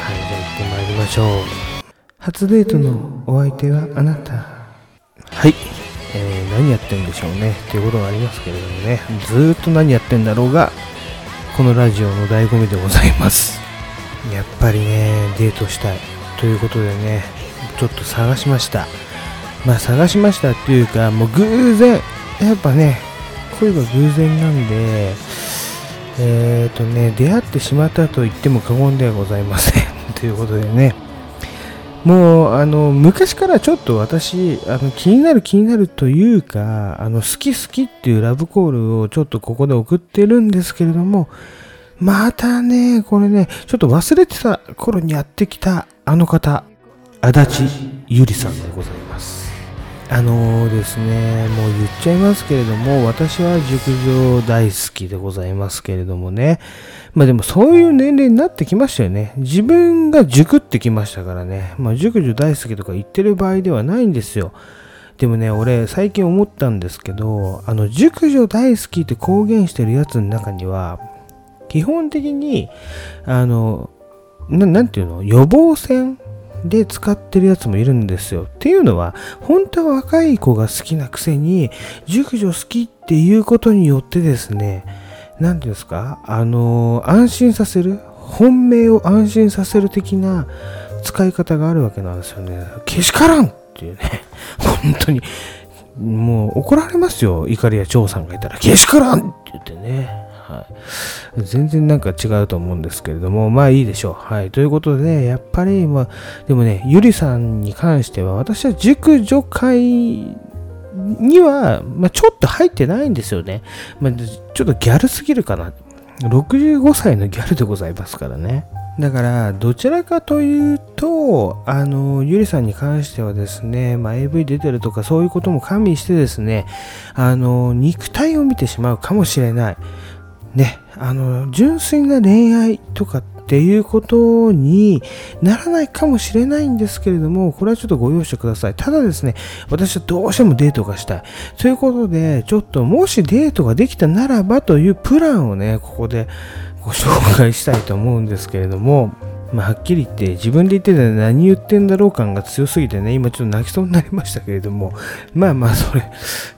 はい、じゃあ行ってまいりましょう。初デートのお相手はあなた。はい、えー、何やってんでしょうね。っていうことがありますけれどもね。ずーっと何やってんだろうが、このラジオの醍醐味でございます。やっぱりね、デートしたい。ということでね、ちょっと探しました。まあ探しましたっていうか、もう偶然、やっぱね、恋は偶然なんで、えーとね、出会ってしまったと言っても過言ではございません。ということでね、もう、あの、昔からちょっと私、あの、気になる気になるというか、あの、好き好きっていうラブコールをちょっとここで送ってるんですけれども、またね、これね、ちょっと忘れてた頃にやってきたあの方、足立ゆりさんでございます。あのですね、もう言っちゃいますけれども、私は熟女大好きでございますけれどもね。まあでもそういう年齢になってきましたよね。自分が熟ってきましたからね。まあ熟女大好きとか言ってる場合ではないんですよ。でもね、俺最近思ったんですけど、あの、熟女大好きって公言してるやつの中には、基本的に、あの、ななんていうの？予防線で使ってるやつもいるんですよ。っていうのは、本当は若い子が好きなくせに、熟女好きっていうことによってですね、何ていうんですか、あのー安心させる、本命を安心させる的な使い方があるわけなんですよね。けしからんっていうね、本当に、もう怒られますよ、怒りや長さんがいたら、けしからんって言ってね。はい、全然なんか違うと思うんですけれども、まあいいでしょう。はい。ということで、やっぱり、まあ、でもね、ゆりさんに関しては、私は熟女会には、まあ、ちょっと入ってないんですよね。まあ、ちょっとギャルすぎるかな。65歳のギャルでございますからね。だから、どちらかというと、あの、ゆりさんに関してはですね、まあ、AV 出てるとかそういうことも加味してですね、あの、肉体を見てしまうかもしれない。ね、あの、純粋な恋愛とかっていうことにならないかもしれないんですけれども、これはちょっとご容赦ください。ただですね、私はどうしてもデートがしたい。ということで、ちょっともしデートができたならばというプランをね、ここでご紹介したいと思うんですけれども、まあ、はっきり言って自分で言ってて何言ってんだろう感が強すぎてね、今ちょっと泣きそうになりましたけれども、まあまあそれ、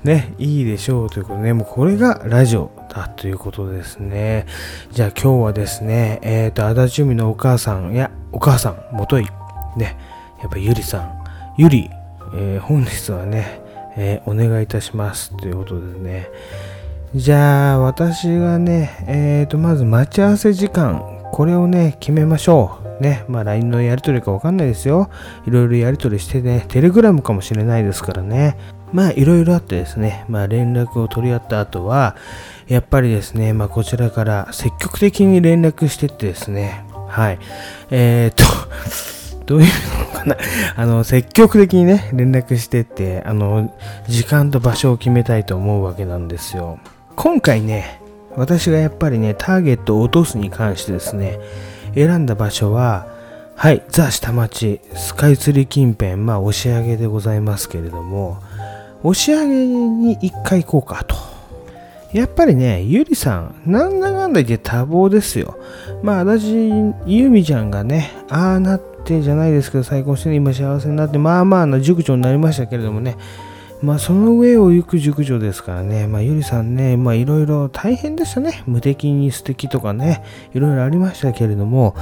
ね、いいでしょうということでね、もうこれがラジオだということですね。じゃあ今日はですね、えっ、と、足立由美のお母さん、いや、お母さん、もとい、ね、やっぱゆりさん、ゆり、えー本日はね、えーお願いいたしますということでね、じゃあ、私がね、えっ、と、まず待ち合わせ時間、これをね、決めましょう。ね、まあ LINE のやり取りかわかんないですよ。いろいろやり取りしてね、テレグラムかもしれないですからね。まあいろいろあってですね、まあ連絡を取り合った後は、やっぱりですね、まあこちらから積極的に連絡してってですね、はい。えっ、と、どういうのかなあの、積極的にね、連絡してって、あの、時間と場所を決めたいと思うわけなんですよ。今回ね、私がやっぱりね、ターゲットを落とすに関してですね、選んだ場所は、はい、ザ・下町、スカイツリー近辺、まあ、押上でございますけれども、押上に一回行こうかと。やっぱりね、ゆりさん、なんだかんだ言って多忙ですよ。まあ、私、ゆみちゃんがね、ああなってじゃないですけど、再婚してね、今幸せになって、まあまあな熟女になりましたけれどもね、まあ、その上を行く熟女ですからね、まあ、ゆりさんね、まあ、いろいろ大変でしたね。無敵に素敵とかね、いろいろありましたけれども、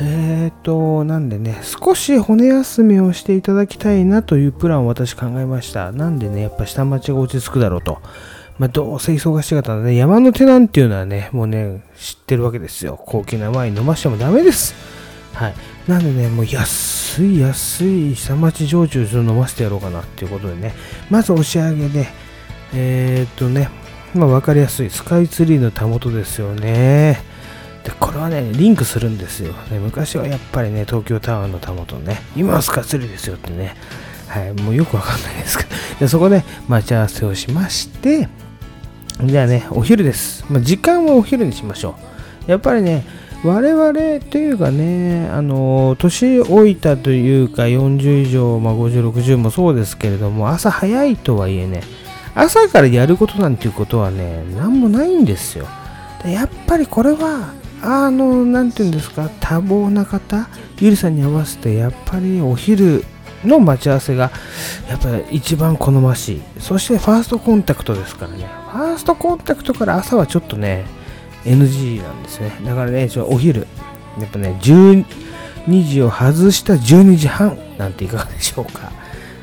えーっと、なんでね、少し骨休めをしていただきたいなというプランを私考えました。なんでね、やっぱ下町が落ち着くだろうと。まあ、どうせ忙しかったらね、山の手なんていうのはね、もうね、知ってるわけですよ。高級なワイン飲ましてもダメです。はい。なんでね、もう安い安い下町焼酎をちょっと飲ませてやろうかなっていうことでね、まず押し上げで、えー、っとね、まあ分かりやすいスカイツリーのたもとですよね。で、これはね、リンクするんですよ。ね、昔はやっぱりね、東京タワーのたもとね、今はスカイツリーですよってね、はい、もうよくわかんないですけど、でそこで待ち合わせをしまして、じゃあね、お昼です。まあ、時間はお昼にしましょう。やっぱりね、我々というかね、あの、年老いたというか、40以上、まあ、50、60もそうですけれども、朝早いとはいえね、朝からやることなんていうことはね、なんもないんですよ。でやっぱりこれは、あの、なんていうんですか、多忙な方、ゆりさんに合わせて、やっぱりお昼の待ち合わせが、やっぱり一番好ましい。そしてファーストコンタクトですからね。ファーストコンタクトから朝はちょっとね、NG なんですね。だからね、お昼、やっぱね、12時を外した12時半なんていかがでしょうか。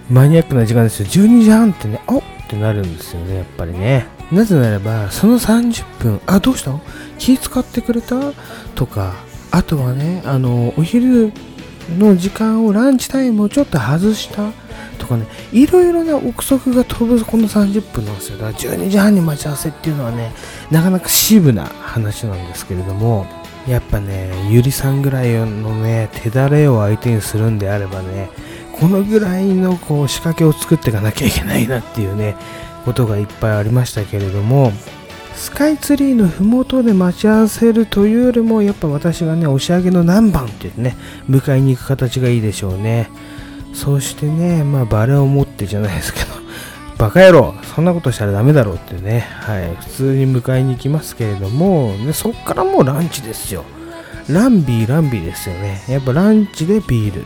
マニアックな時間ですよ。12時半ってね、おっってなるんですよね、やっぱりね。なぜならば、その30分、あ、どうしたの？気使ってくれた？とか、あとはね、あの、お昼の時間をランチタイムをちょっと外したとかね、いろいろな憶測が飛ぶこの30分なんですよ。だから12時半に待ち合わせっていうのはね、なかなか渋な話なんですけれども、やっぱね、ゆりさんぐらいのね、手だれを相手にするんであればね、このぐらいのこう仕掛けを作っていかなきゃいけないなっていうね、ことがいっぱいありましたけれども、スカイツリーの麓で待ち合わせるというよりも、やっぱ私がね、押し上げの何番って言ってね、迎えに行く形がいいでしょうね。そしてね、まあ、バレを持ってじゃないですけど、バカ野郎そんなことしたらダメだろうってね、はい、普通に迎えに行きますけれども、ね、そっからもうランチですよ。ランビーランビーですよね。やっぱランチでビール。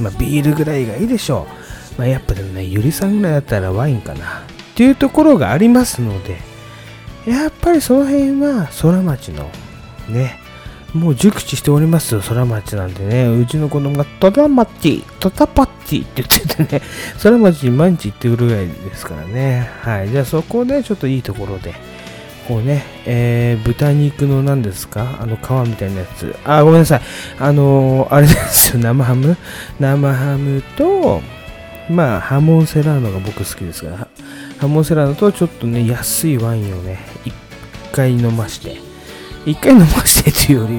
まあビールぐらいがいいでしょう。まあやっぱでもね、ゆりさんぐらいだったらワインかな。っていうところがありますので、やっぱりその辺は空町のね、もう熟知しておりますよ、空町なんでね。うちの子供がトタマッチ、トタパッチって言っててね、空町に毎日行ってくるぐらいですからね。はい。じゃあそこでちょっといいところで、こうね、えー、豚肉の何ですか？あの皮みたいなやつ。あ、ごめんなさい。あのーあれですよ、生ハム？生ハムと、まあ、ハモンセラーノが僕好きですから、ハモンセラーノとちょっとね、安いワインをね、一回飲まして、一回飲ましてというより、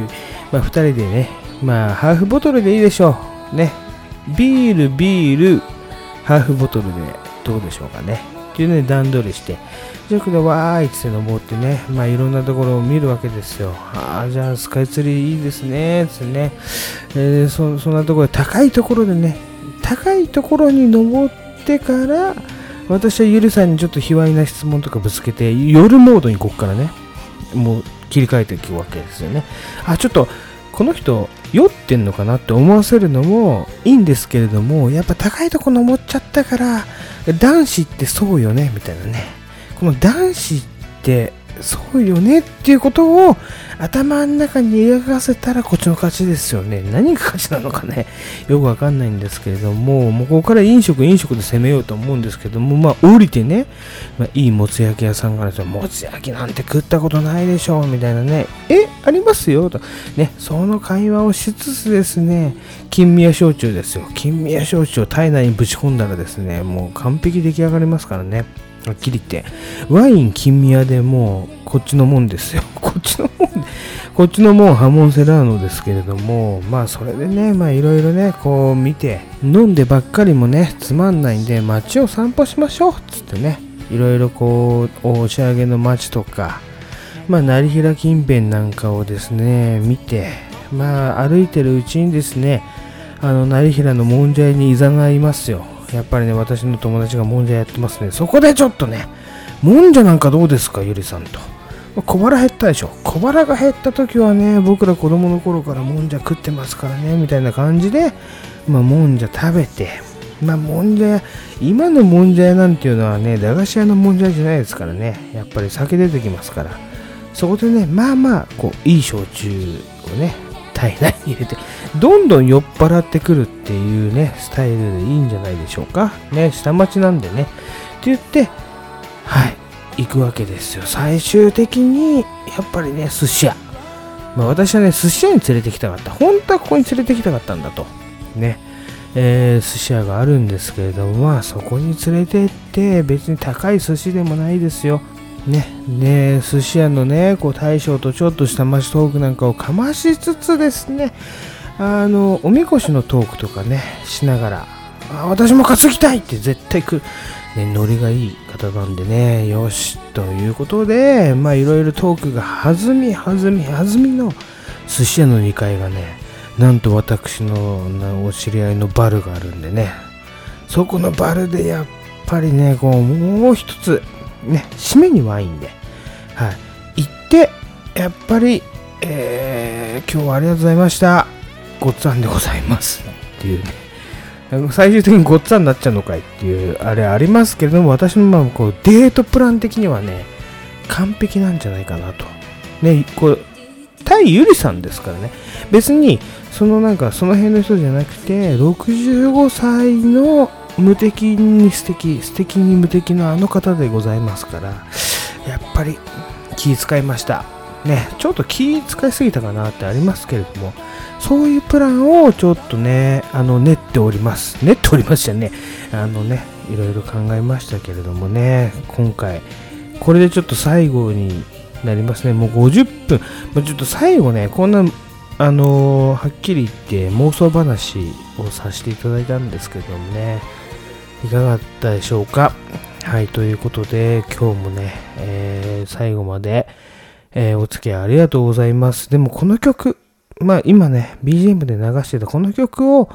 まあ、二人でね、まあ、ハーフボトルでいいでしょう。ね。ビール、ビール、ハーフボトルでどうでしょうかね。っていうね、段取りして、ジャックでわーいって登ってね、まあいろんなところを見るわけですよ。ああ、じゃあスカイツリーいいですね、つってね。えーそそんなところで、高いところでね、高いところに登ってから、私はゆりさんにちょっと卑猥な質問とかぶつけて、夜モードにこっからね、もう切り替えていくわけですよね。あ、ちょっと、この人、酔ってんのかなって思わせるのもいいんですけれども、やっぱ高いとこ登っちゃったから、男子ってそうよね、みたいなね。この男子ってそうよねっていうことを頭の中に描かせたらこっちの勝ちですよね。何が勝ちなのかね。よくわかんないんですけれども、もうここから飲食飲食で攻めようと思うんですけども、まあ降りてね、まあ、いいもつ焼き屋さんがあるんですよ。もつ焼きなんて食ったことないでしょうみたいなね。え、ありますよと。ね、その会話をしつつですね、金宮焼酎ですよ。金宮焼酎を体内にぶち込んだらですね、もう完璧出来上がりますからね。はっきり言って。ワイン金宮でもう、こっちのもんですよ。こっちのもん、こっちのもんハモンセラーノですけれども、まあそれでね、まあいろいろね、こう見て、飲んでばっかりもね、つまんないんで、街を散歩しましょうっつってね、いろいろこう、お仕上げの街とか、まあ、成平近辺なんかをですね、見て、まあ、歩いてるうちにですね、あの、成平のもんじゃ屋にいざないますよ。やっぱりね、私の友達がもんじゃやってますね。そこでちょっとね、もんじゃなんかどうですか、ゆりさんと。小腹減ったでしょ。小腹が減った時はね、僕ら子供の頃からもんじゃ食ってますからね、みたいな感じで、まあ、もんじゃ食べて、まあ、もんじゃ屋、今のもんじゃ屋なんていうのはね、駄菓子屋のもんじゃ屋じゃないですからね、やっぱり酒出てきますから。そこでね、まあまあ、こう、いい焼酎をね、体内に入れて、どんどん酔っ払ってくるっていうね、スタイルでいいんじゃないでしょうか。ね、下町なんでね。って言って、はい、行くわけですよ。最終的に、やっぱりね、寿司屋。まあ私はね、寿司屋に連れてきたかった。本当はここに連れてきたかったんだと。ね。えー寿司屋があるんですけれども、まあそこに連れてって、別に高い寿司でもないですよ。ね、で、寿司屋のね、こう大将とちょっとしたマジトークなんかをかましつつですね、あの、おみこしのトークとかね、しながら、あ私も担ぎたい！って絶対来る、ね、ノリがいい方なんでね、よし、ということで、まあいろいろトークが弾み、弾み、弾みの寿司屋の2階がね、なんと私のお知り合いのバルがあるんでね、そこのバルでやっぱりね、こう、もう一つ、ね、締めにワインで、はい、行って、やっぱり、えー今日はありがとうございました。ごっつぁんでございます。っていうね。最終的にごっつぁんになっちゃうのかいっていう、あれありますけれども、私のまあこうデートプラン的にはね、完璧なんじゃないかなと。ね、こう、対ゆりさんですからね。別に、そのなんか、その辺の人じゃなくて、65歳の無敵に素敵、素敵に無敵のあの方でございますから、やっぱり気遣いました。ね、ちょっと気遣いすぎたかなってありますけれども、そういうプランをちょっとね、あの、練っております。練っておりましたね。あのね、いろいろ考えましたけれどもね、今回、これでちょっと最後になりますね。もう50分。まちょっと最後ね、こんな、あのーはっきり言って妄想話をさせていただいたんですけどもね、いかがだったでしょうか？はい、ということで、今日もね、えー最後まで、えーお付き合いありがとうございます。でもこの曲、まあ今ね、BGM で流してたこの曲を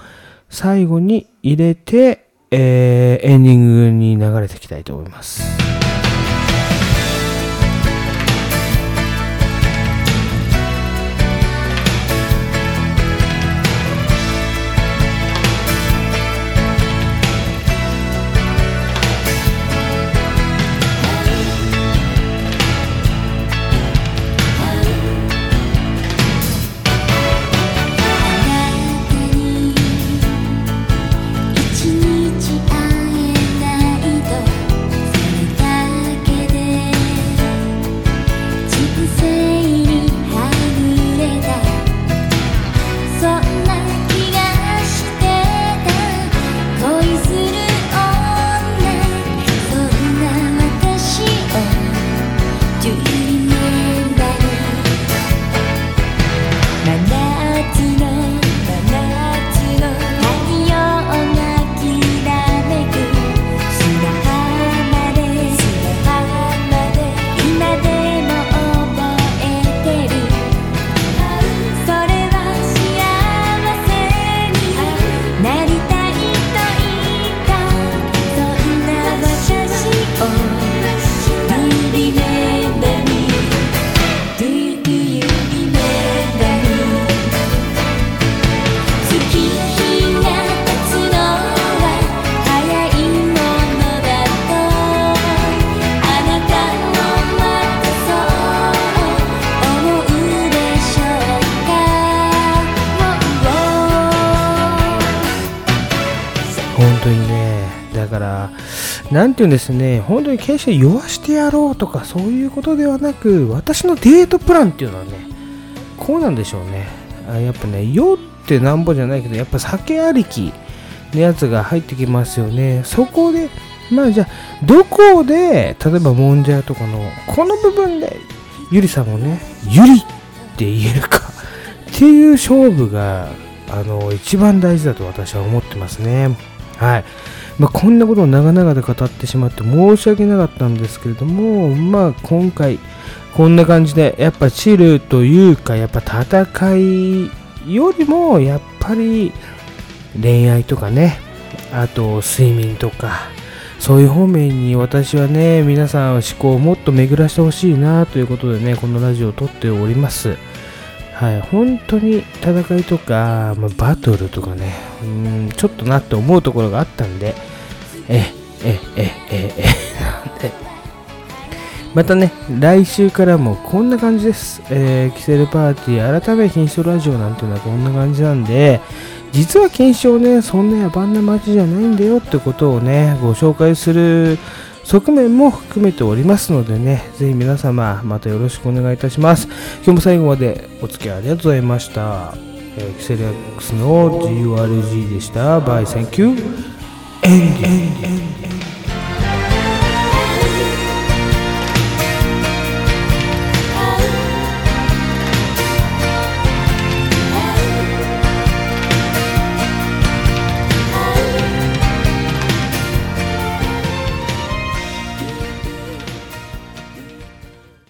最後に入れて、えーエンディングに流れていきたいと思います。本当にね。だから、なんていうんですね、本当に決して酔わしてやろうとかそういうことではなく、私のデートプランっていうのはね、こうなんでしょうね。あやっぱね、酔ってなんぼじゃないけど、やっぱ酒ありきのやつが入ってきますよね。そこで、まあじゃあ、どこで、例えばもんじゃとかの、この部分で、ゆりさんをね、ゆりって言えるかっていう勝負が、あの、一番大事だと私は思ってますね。はい。まあ、こんなことを長々と語ってしまって申し訳なかったんですけれども、まあ、今回、こんな感じで、やっぱチルというか、やっぱ戦いよりも、やっぱり恋愛とかね、あと睡眠とか、そういう方面に私はね、皆さん思考をもっと巡らしてほしいなということでね、このラジオを撮っております。はい、本当に戦いとか、まあ、バトルとかね、うん、ちょっとなって思うところがあったんで、え、え、え、え、え、なんで、またね、来週からもこんな感じです。えー、キセルパーティー、改め金賞ラジオなんていうのはこんな感じなんで、実は金賞ね、そんな野蛮な街じゃないんだよってことをね、ご紹介する側面も含めておりますのでね、ぜひ皆様、またよろしくお願いいたします。今日も最後までお付き合いありがとうございました。えーキセル X の GURG でした。 Bye、thank you。エンディング